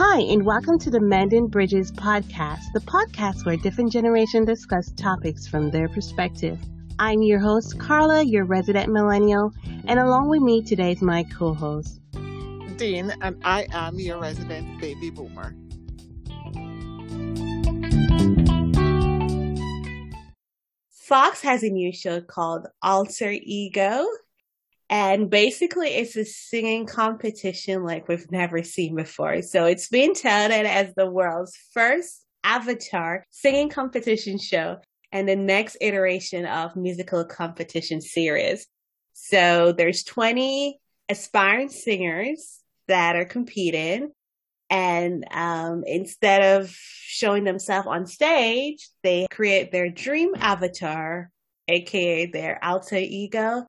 Hi, and welcome to the Mending Bridges podcast, the podcast where different generations discuss topics from their perspective. I'm your host, Carla, your resident millennial, and along with me today is my co host, Dean, and I am your resident baby boomer. Fox has a new show called Alter Ego. And basically, it's a singing competition like we've never seen before. So it's been touted as the world's first avatar singing competition show and the next iteration of musical competition series. So there's 20 aspiring singers that are competing. And um, instead of showing themselves on stage, they create their dream avatar, aka their alter ego,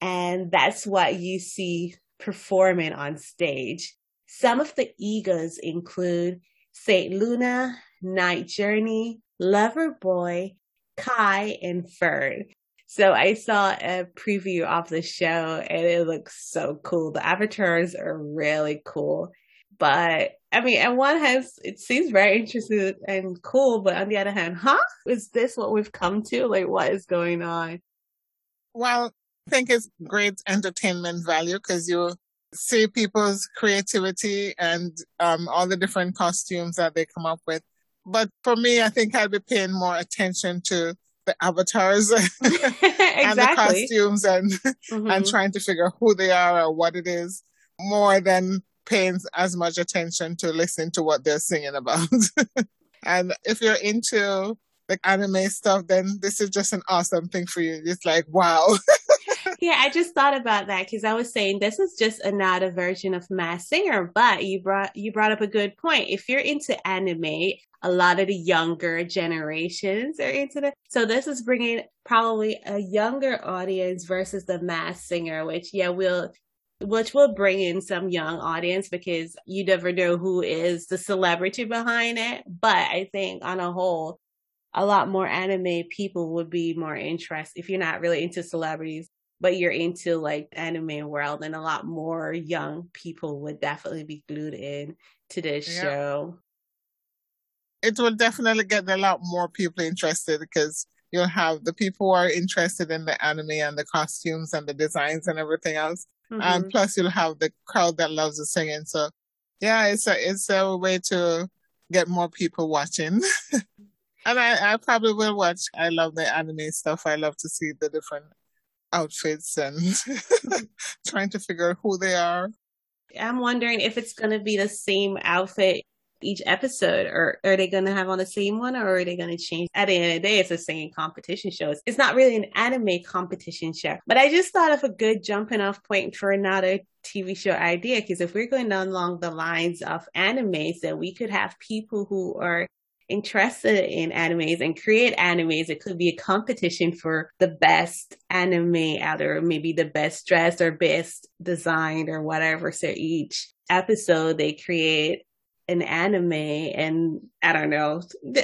and that's what you see performing on stage. Some of the egos include Saint Luna, Night Journey, Lover Boy, Kai, and Fern. So I saw a preview of the show and it looks so cool. The avatars are really cool. But I mean, on one hand, it seems very interesting and cool, but on the other hand, huh? Is this what we've come to? Like, what is going on? Well, think it's great entertainment value because you see people's creativity and um, all the different costumes that they come up with. But for me, I think I'd be paying more attention to the avatars exactly. and the costumes and mm-hmm. and trying to figure who they are or what it is more than paying as much attention to listen to what they're singing about. and if you're into like anime stuff, then this is just an awesome thing for you. It's like, wow. yeah, I just thought about that because I was saying this is just another version of Masked Singer, but you brought you brought up a good point. If you're into anime, a lot of the younger generations are into it. So this is bringing probably a younger audience versus the Masked Singer, which yeah, will which will bring in some young audience because you never know who is the celebrity behind it. But I think on a whole, a lot more anime people would be more interested if you're not really into celebrities but you're into like anime world and a lot more young people would definitely be glued in to this yeah. show it will definitely get a lot more people interested because you'll have the people who are interested in the anime and the costumes and the designs and everything else mm-hmm. and plus you'll have the crowd that loves the singing so yeah it's a it's a way to get more people watching and I, I probably will watch i love the anime stuff i love to see the different outfits and trying to figure out who they are. I'm wondering if it's going to be the same outfit each episode, or are they going to have on the same one, or are they going to change? At the end of the day, it's the same competition show. It's not really an anime competition show, but I just thought of a good jumping off point for another TV show idea because if we're going along the lines of animes, then we could have people who are interested in animes and create animes, it could be a competition for the best anime out or maybe the best dressed or best designed or whatever. So each episode they create an anime and I don't know,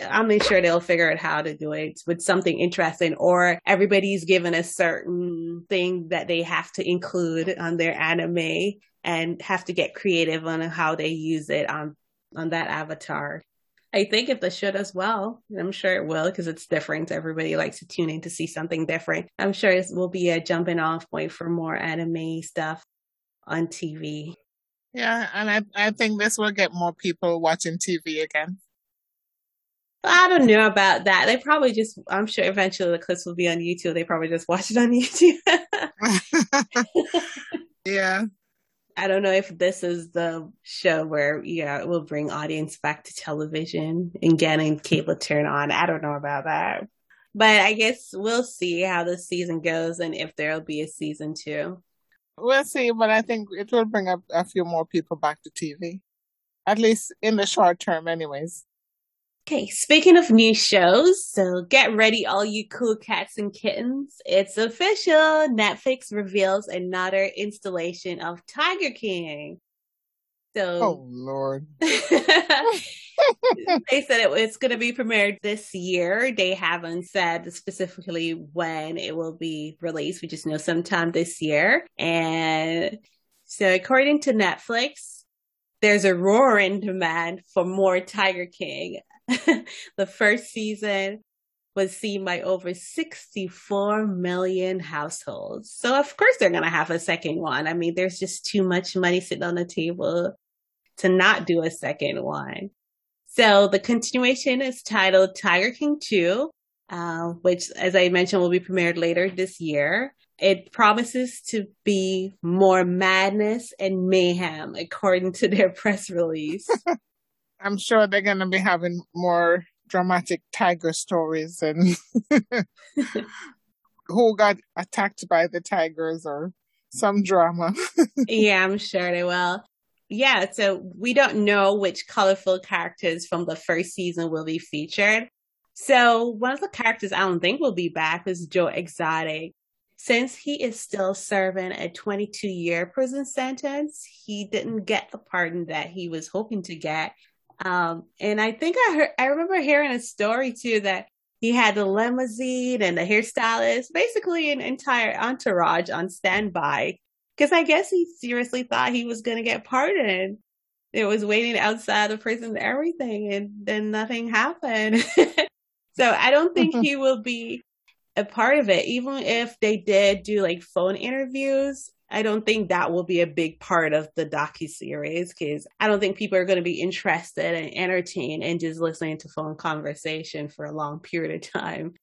I'm sure they'll figure out how to do it with something interesting or everybody's given a certain thing that they have to include on their anime and have to get creative on how they use it on on that avatar. I think if the show does well, I'm sure it will because it's different. Everybody likes to tune in to see something different. I'm sure it will be a jumping off point for more anime stuff on TV. Yeah, and I I think this will get more people watching TV again. I don't know about that. They probably just, I'm sure eventually the clips will be on YouTube. They probably just watch it on YouTube. yeah. I don't know if this is the show where yeah it will bring audience back to television and getting cable turn on. I don't know about that, but I guess we'll see how the season goes and if there'll be a season two. We'll see, but I think it will bring up a few more people back to TV, at least in the short term, anyways. Okay, speaking of new shows, so get ready, all you cool cats and kittens. It's official. Netflix reveals another installation of Tiger King. So, oh Lord, they said it was going to be premiered this year. They haven't said specifically when it will be released. We just know sometime this year. And so, according to Netflix, there's a roaring demand for more Tiger King. the first season was seen by over 64 million households. So of course they're going to have a second one. I mean, there's just too much money sitting on the table to not do a second one. So the continuation is titled Tiger King 2, uh, which, as I mentioned, will be premiered later this year. It promises to be more madness and mayhem, according to their press release. I'm sure they're going to be having more dramatic tiger stories and who got attacked by the tigers or some drama. yeah, I'm sure they will. Yeah, so we don't know which colorful characters from the first season will be featured. So one of the characters I don't think will be back is Joe Exotic. Since he is still serving a 22 year prison sentence, he didn't get the pardon that he was hoping to get. Um, and I think I heard, I remember hearing a story too that he had the limousine and the hairstylist, basically an entire entourage on standby. Cause I guess he seriously thought he was going to get pardoned. It was waiting outside the prison everything and then nothing happened. so I don't think he will be a part of it. Even if they did do like phone interviews, I don't think that will be a big part of the docu series because I don't think people are going to be interested and entertained in just listening to phone conversation for a long period of time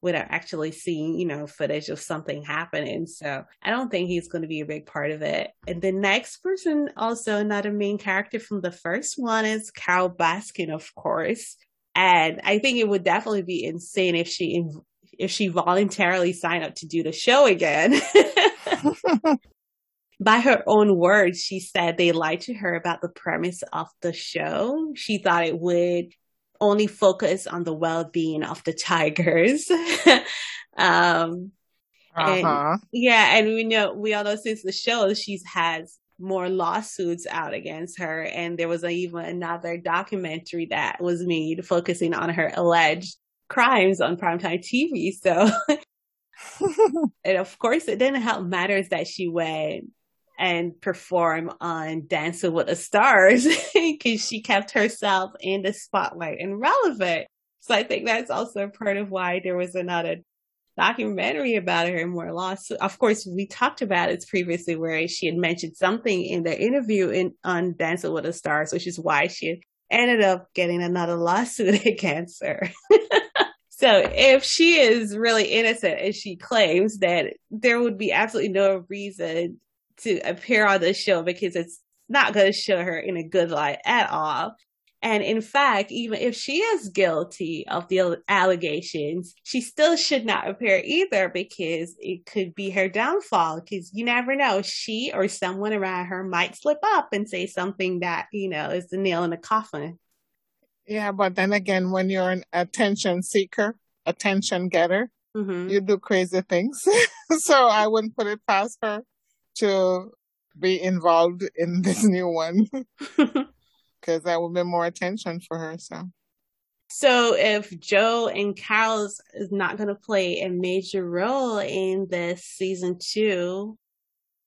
without actually seeing, you know, footage of something happening. So I don't think he's going to be a big part of it. And the next person, also another main character from the first one, is Carole Baskin, of course. And I think it would definitely be insane if she if she voluntarily signed up to do the show again. By her own words, she said they lied to her about the premise of the show. She thought it would only focus on the well-being of the tigers. um, uh-huh. and, yeah, and we know we all know since the show she's has more lawsuits out against her, and there was a, even another documentary that was made focusing on her alleged crimes on primetime TV. So and of course, it didn't help matters that she went and perform on Dancing with the Stars because she kept herself in the spotlight and relevant. So I think that's also part of why there was another documentary about her more lawsuit. Of course, we talked about it previously where she had mentioned something in the interview in on Dancing with the Stars, which is why she ended up getting another lawsuit against her. So if she is really innocent as she claims, that there would be absolutely no reason to appear on the show because it's not going to show her in a good light at all. And in fact, even if she is guilty of the allegations, she still should not appear either because it could be her downfall. Because you never know, she or someone around her might slip up and say something that, you know, is the nail in the coffin. Yeah, but then again, when you're an attention seeker, attention getter, mm-hmm. you do crazy things. so I wouldn't put it past her to be involved in this new one because that would be more attention for her. So. So if Joe and Carole's is not going to play a major role in this season two,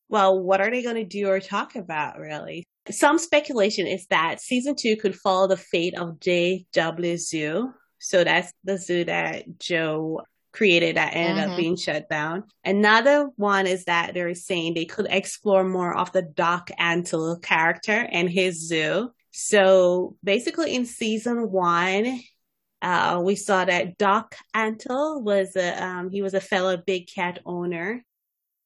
well, what are they going to do or talk about really? Some speculation is that season two could follow the fate of GW Zoo. So that's the zoo that Joe created that ended mm-hmm. up being shut down. Another one is that they're saying they could explore more of the Doc Antle character and his zoo. So basically in season one, uh, we saw that Doc Antle was a, um, he was a fellow big cat owner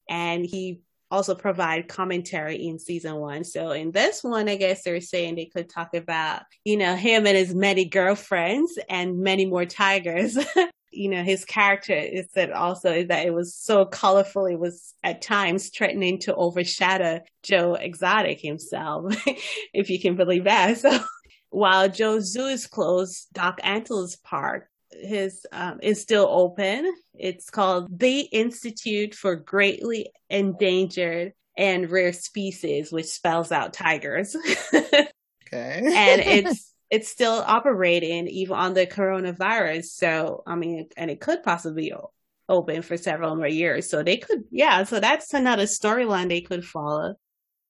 and he also provide commentary in season one. So in this one, I guess they're saying they could talk about, you know, him and his many girlfriends and many more tigers. you know, his character is that also is that it was so colorful. It was at times threatening to overshadow Joe Exotic himself, if you can believe that. So while Joe's zoo is closed, Doc Antle's park his um, is still open. It's called the Institute for Greatly Endangered and Rare Species, which spells out tigers. okay. and it's it's still operating even on the coronavirus. So I mean, and it could possibly open for several more years. So they could, yeah. So that's another storyline they could follow.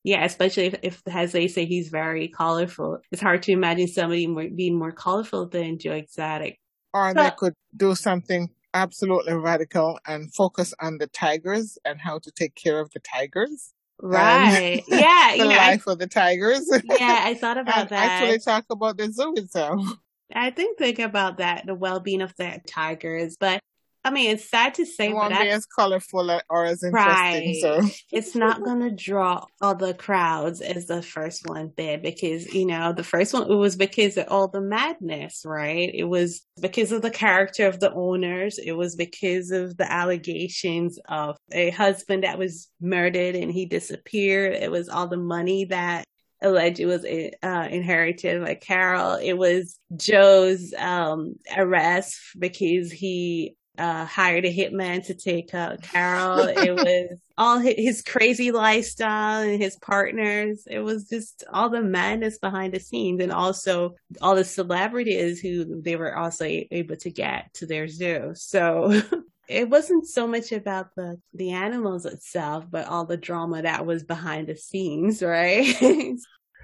Yeah, especially if, if, as they say, he's very colorful. It's hard to imagine somebody more, being more colorful than Joe Exotic. Or they could do something absolutely radical and focus on the tigers and how to take care of the tigers. Um, right. yeah. the you know, life I, of the tigers. Yeah, I thought about that. Actually, talk about the zoo itself. I think think about that, the well being of the tigers. But I mean, it's sad to say, it won't be as colorful or as interesting. Right. So it's not going to draw all the crowds as the first one did because, you know, the first one, it was because of all the madness, right? It was because of the character of the owners. It was because of the allegations of a husband that was murdered and he disappeared. It was all the money that alleged it was uh, inherited by Carole. It was Joe's um, arrest because he uh, hired a hitman to take out Carole. it was all his crazy lifestyle and his partners. It was just all the madness behind the scenes and also all the celebrities who they were also able to get to their zoo. So it wasn't so much about the, the animals itself, but all the drama that was behind the scenes, right?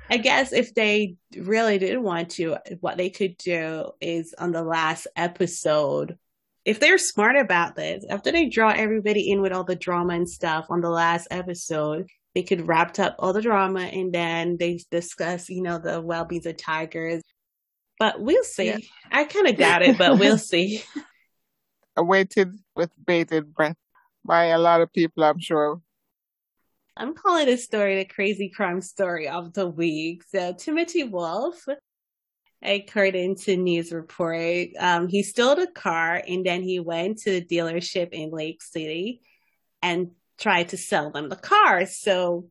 I guess if they really did want to, what they could do is on the last episode if they're smart about this, after they draw everybody in with all the drama and stuff on the last episode, they could wrap up all the drama and then they discuss, you know, the well beings of tigers. But we'll see. Yeah. I kind of doubt it, but we'll see. Awaited with bated breath by a lot of people, I'm sure. I'm calling this story the crazy crime story of the week. So Timothy Wolf according to news report. Um, he stole the car and then he went to the dealership in Lake City and tried to sell them the car. So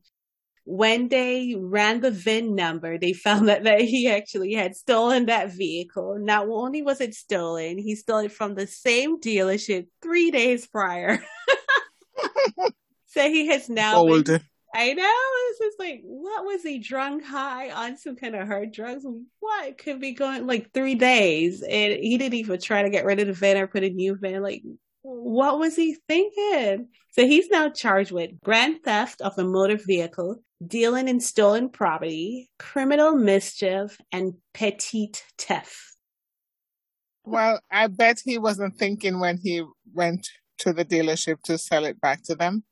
when they ran the VIN number, they found that, that he actually had stolen that vehicle. Not only was it stolen, he stole it from the same dealership three days prior. so he has now been, I know. It's just like, what was he drunk high on some kind of hard drugs? What could be going like three days? And he didn't even try to get rid of the van or put a new van. Like, what was he thinking? So he's now charged with grand theft of a motor vehicle, dealing in stolen property, criminal mischief, and petite theft. Well, I bet he wasn't thinking when he went to the dealership to sell it back to them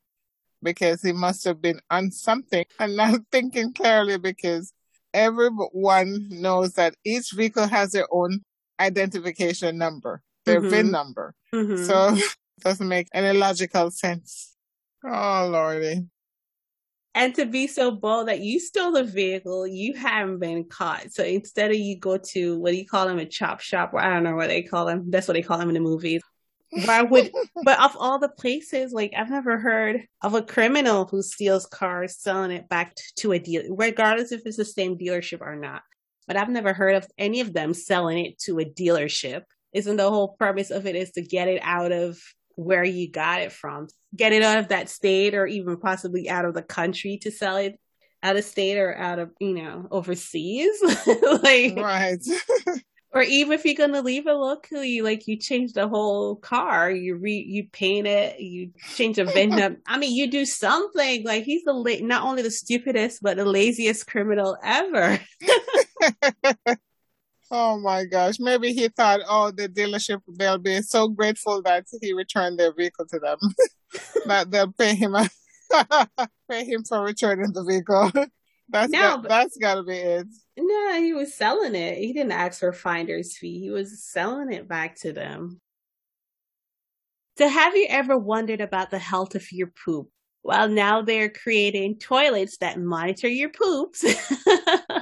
because he must have been on something and not thinking clearly because everyone knows that each vehicle has their own identification number, their mm-hmm. VIN number. Mm-hmm. So it doesn't make any logical sense. Oh, Lordy. And to be so bold that you stole the vehicle, you haven't been caught. So instead of you go to what do you call them a chop shop, or I don't know what they call them. That's what they call them in the movies. Why would, but of all the places, like I've never heard of a criminal who steals cars selling it back to a dealer, regardless if it's the same dealership or not. But I've never heard of any of them selling it to a dealership. Isn't the whole purpose of it is to get it out of where you got it from, get it out of that state or even possibly out of the country to sell it out of state or out of, you know, overseas. like, right. or even if you're gonna leave it locally, like you change the whole car, you re you paint it, you change the VIN I mean, you do something. Like he's the la- not only the stupidest but the laziest criminal ever. oh my gosh! Maybe he thought, oh, the dealership they'll be so grateful that he returned their vehicle to them that they'll pay him pay him for returning the vehicle. That's no, got, that's got to be it. No, he was selling it. He didn't ask for finder's fee. He was selling it back to them. So, have you ever wondered about the health of your poop? Well, now they're creating toilets that monitor your poops.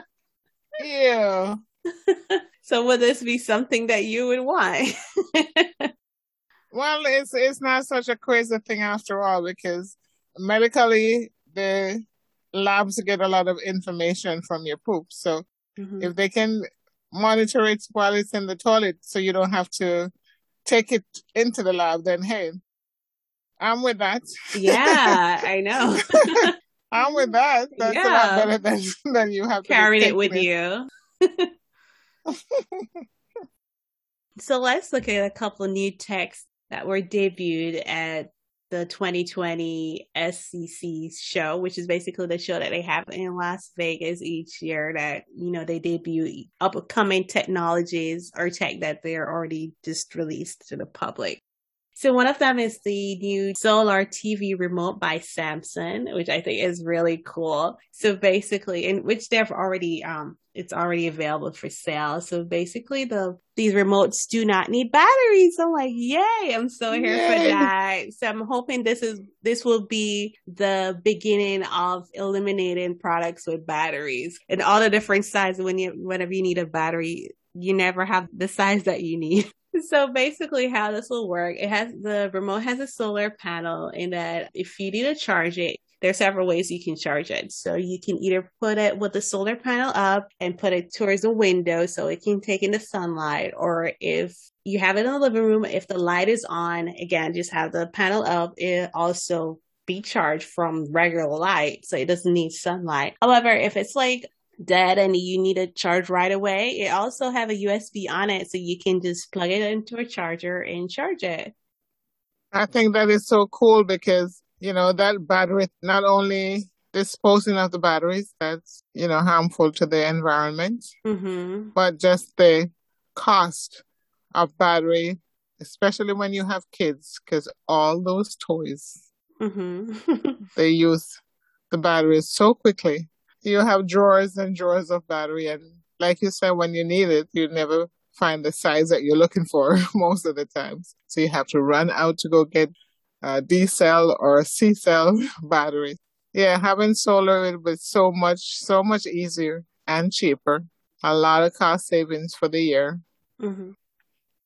yeah. so, would this be something that you would want? well, it's it's not such a crazy thing after all because medically the labs get a lot of information from your poop. So mm-hmm. if they can monitor it while it's in the toilet so you don't have to take it into the lab, then hey, I'm with that. Yeah, I know. I'm with that. That's yeah. a lot better than, than you have carried it with it. you. so let's look at a couple new texts that were debuted at the 2020 SCC show, which is basically the show that they have in Las Vegas each year that, you know, they debut upcoming technologies or tech that they're already just released to the public. So one of them is the new solar TV remote by Samsung, which I think is really cool. So basically, in which they've already, um, it's already available for sale. So basically the, these remotes do not need batteries. I'm like, yay. I'm so here yay. for that. So I'm hoping this is, this will be the beginning of eliminating products with batteries and all the different sizes when you, whenever you need a battery, you never have the size that you need. So basically how this will work, it has the remote has a solar panel in that if you need to charge it, there's several ways you can charge it. So you can either put it with the solar panel up and put it towards the window so it can take in the sunlight. Or if you have it in the living room, if the light is on, again, just have the panel up. It also be charged from regular light. So it doesn't need sunlight. However, if it's like dead and you need a charge right away, it also have a USB on it so you can just plug it into a charger and charge it. I think that is so cool because, you know, that battery not only disposing of the batteries that's, you know, harmful to the environment, mm-hmm. but just the cost of battery, especially when you have kids, because all those toys, mm-hmm. they use the batteries so quickly you have drawers and drawers of battery and like you said when you need it you never find the size that you're looking for most of the times so you have to run out to go get a d cell or a c cell battery yeah having solar it was so much so much easier and cheaper a lot of cost savings for the year mm-hmm.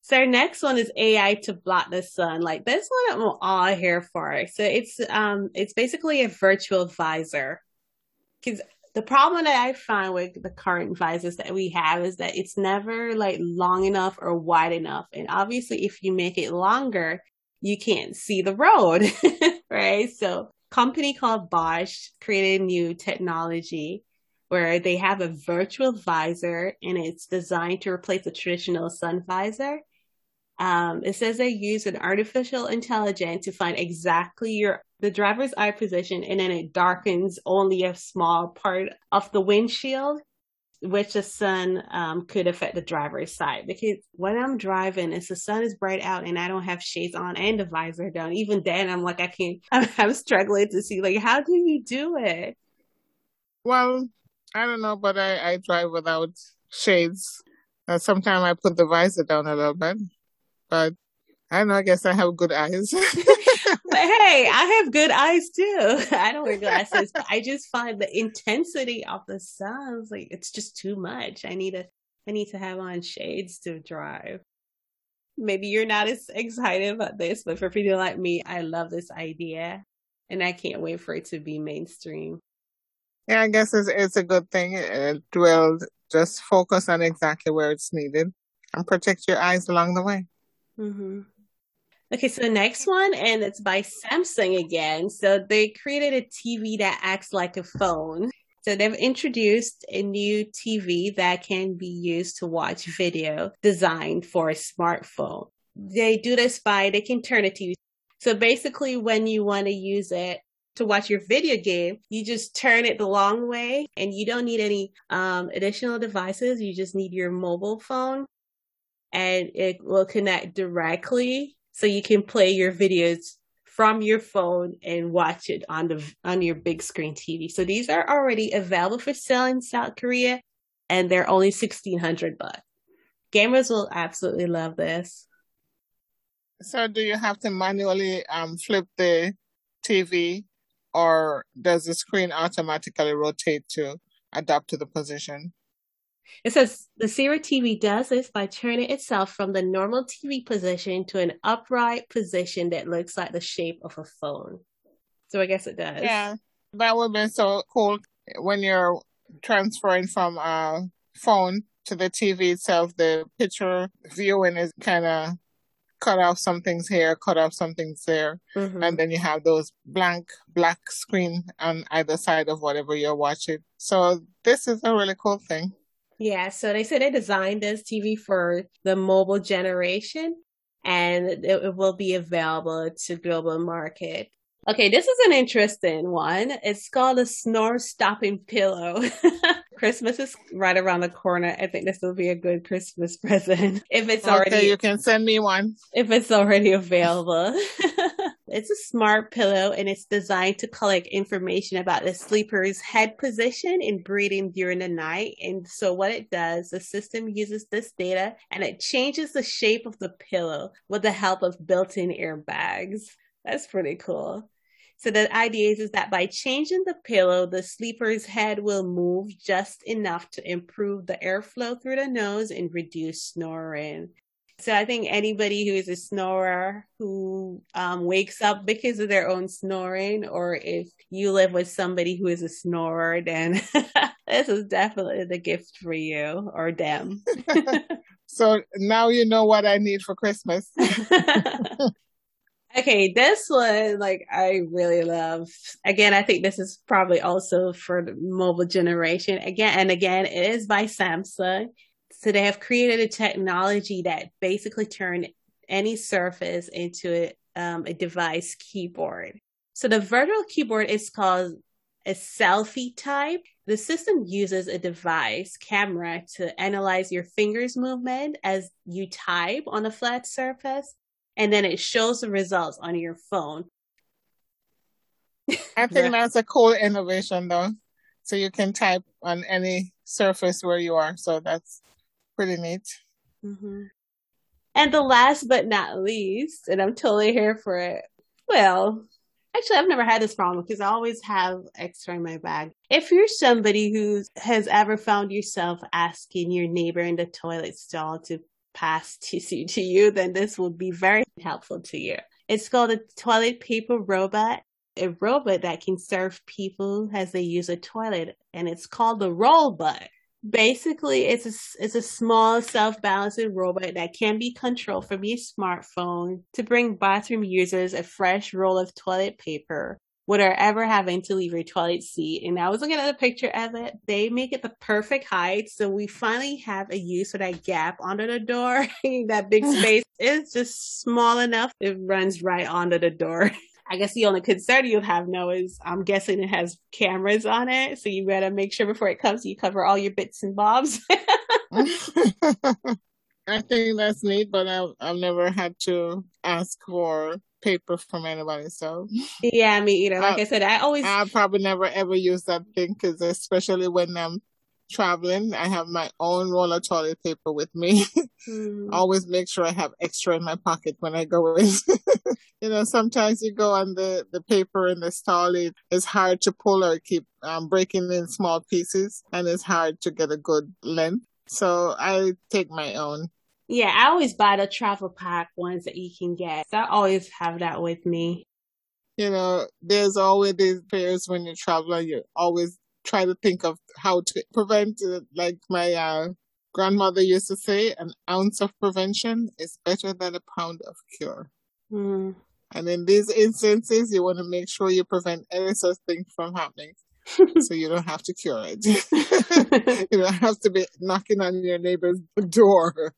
So our next one is AI to block the sun. Like this one I'm all here for. So it's um it's basically a virtual visor. Cause the problem that I find with the current visors that we have is that it's never like long enough or wide enough. And obviously, if you make it longer, you can't see the road, right? So, company called Bosch created a new technology where they have a virtual visor and it's designed to replace the traditional sun visor. Um, it says they use an artificial intelligence to find exactly your the driver's eye position and then it darkens only a small part of the windshield which the sun um, could affect the driver's side because when I'm driving, if the sun is bright out and I don't have shades on and the visor down, even then I'm like I can't. I'm, I'm struggling to see like how do you do it? Well, I don't know, but I I drive without shades. Uh, sometimes I put the visor down a little bit, but I don't know. I guess I have good eyes. but hey, I have good eyes too. I don't wear glasses, but I just find the intensity of the sun like it's just too much. I need to I need to have on shades to drive. Maybe you're not as excited about this, but for people like me, I love this idea, and I can't wait for it to be mainstream. Yeah, I guess it's it's a good thing. Uh, it will just focus on exactly where it's needed and protect your eyes along the way. Mm-hmm. Okay, so the next one, and it's by Samsung again. So they created a TV that acts like a phone. So they've introduced a new TV that can be used to watch video designed for a smartphone. They do this by, they can turn it to you. So basically, when you want to use it to watch your video game, you just turn it the long way and you don't need any um, additional devices. You just need your mobile phone and it will connect directly so you can play your videos from your phone and watch it on the on your big screen TV. So these are already available for sale in South Korea and they're only 1600 bucks. Gamers will absolutely love this. So do you have to manually um, flip the TV or does the screen automatically rotate to adapt to the position? It says the Sero TV does this by turning itself from the normal TV position to an upright position that looks like the shape of a phone. So I guess it does. Yeah, that would be so cool when you're transferring from a phone to the TV itself. The picture viewing is kind of cut off some things here, cut off some things there, mm-hmm. and then you have those blank black screen on either side of whatever you're watching. So this is a really cool thing. Yeah, so they said they designed this TV for the mobile generation. and it, will be available to global market. Okay, this is an interesting one. It's called a snore stopping pillow. Christmas is right around the corner. I think this will be a good Christmas present if it's already. Okay, you can send me one if it's already available. it's a smart pillow and it's designed to collect information about the sleeper's head position and breathing during the night. And so what it does, the system uses this data and it changes the shape of the pillow with the help of built-in airbags. That's pretty cool. So the idea is, is that by changing the pillow, the sleeper's head will move just enough to improve the airflow through the nose and reduce snoring. So I think anybody who is a snorer who um, wakes up because of their own snoring, or if you live with somebody who is a snorer, then this is definitely the gift for you or them. so now you know what I need for Christmas. Okay, this one, like, I really love. Again, I think this is probably also for the mobile generation. Again, and again, it is by Samsung. So they have created a technology that basically turned any surface into a, um, a device keyboard. So the virtual keyboard is called a selfie type. The system uses a device camera to analyze your fingers movement as you type on a flat surface and then it shows the results on your phone. I think that's a cool innovation though. So you can type on any surface where you are. So that's pretty neat. Mm-hmm. And the last but not least, and I'm totally here for it. Well, actually, I've never had this problem because I always have extra in my bag. If you're somebody who has ever found yourself asking your neighbor in the toilet stall to pass tissue to you, then this will be very helpful to you. It's called a toilet paper robot, a robot that can serve people as they use a toilet, and it's called the Rollbot. Basically, it's a, it's a small self-balancing robot that can be controlled from your smartphone to bring bathroom users a fresh roll of toilet paper without ever having to leave your toilet seat. And I was looking at a picture of it. They make it the perfect height. So we finally have a use for that gap under the door. that big space is just small enough. It runs right under the door. I guess the only concern you'll have now is I'm guessing it has cameras on it. So you better make sure before it comes, you cover all your bits and bobs. I think that's neat, but I've, I've never had to ask for paper from anybody. So yeah, me either. Like I, I said, I always I probably never ever use that thing because especially when I'm traveling, I have my own roll of toilet paper with me. Mm. always make sure I have extra in my pocket when I go in. you know, sometimes you go on the the paper in the stall. It is hard to pull or keep um, breaking in small pieces, and it's hard to get a good length. So I take my own. Yeah, I always buy the travel pack ones that you can get. So I always have that with me. You know, there's always these fears when you travel and you always try to think of how to prevent it. Like my uh, grandmother used to say, an ounce of prevention is better than a pound of cure. Mm. And in these instances, you want to make sure you prevent any such thing from happening. so you don't have to cure it. you don't have to be knocking on your neighbor's door.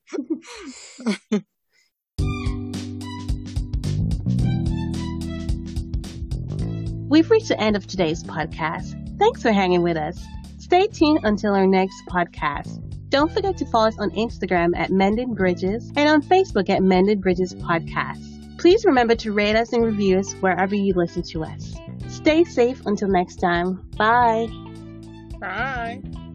We've reached the end of today's podcast. Thanks for hanging with us. Stay tuned until our next podcast. Don't forget to follow us on Instagram at Mended Bridges and on Facebook at Mended Bridges Podcast. Please remember to rate us and review us wherever you listen to us. Stay safe until next time. Bye. Bye.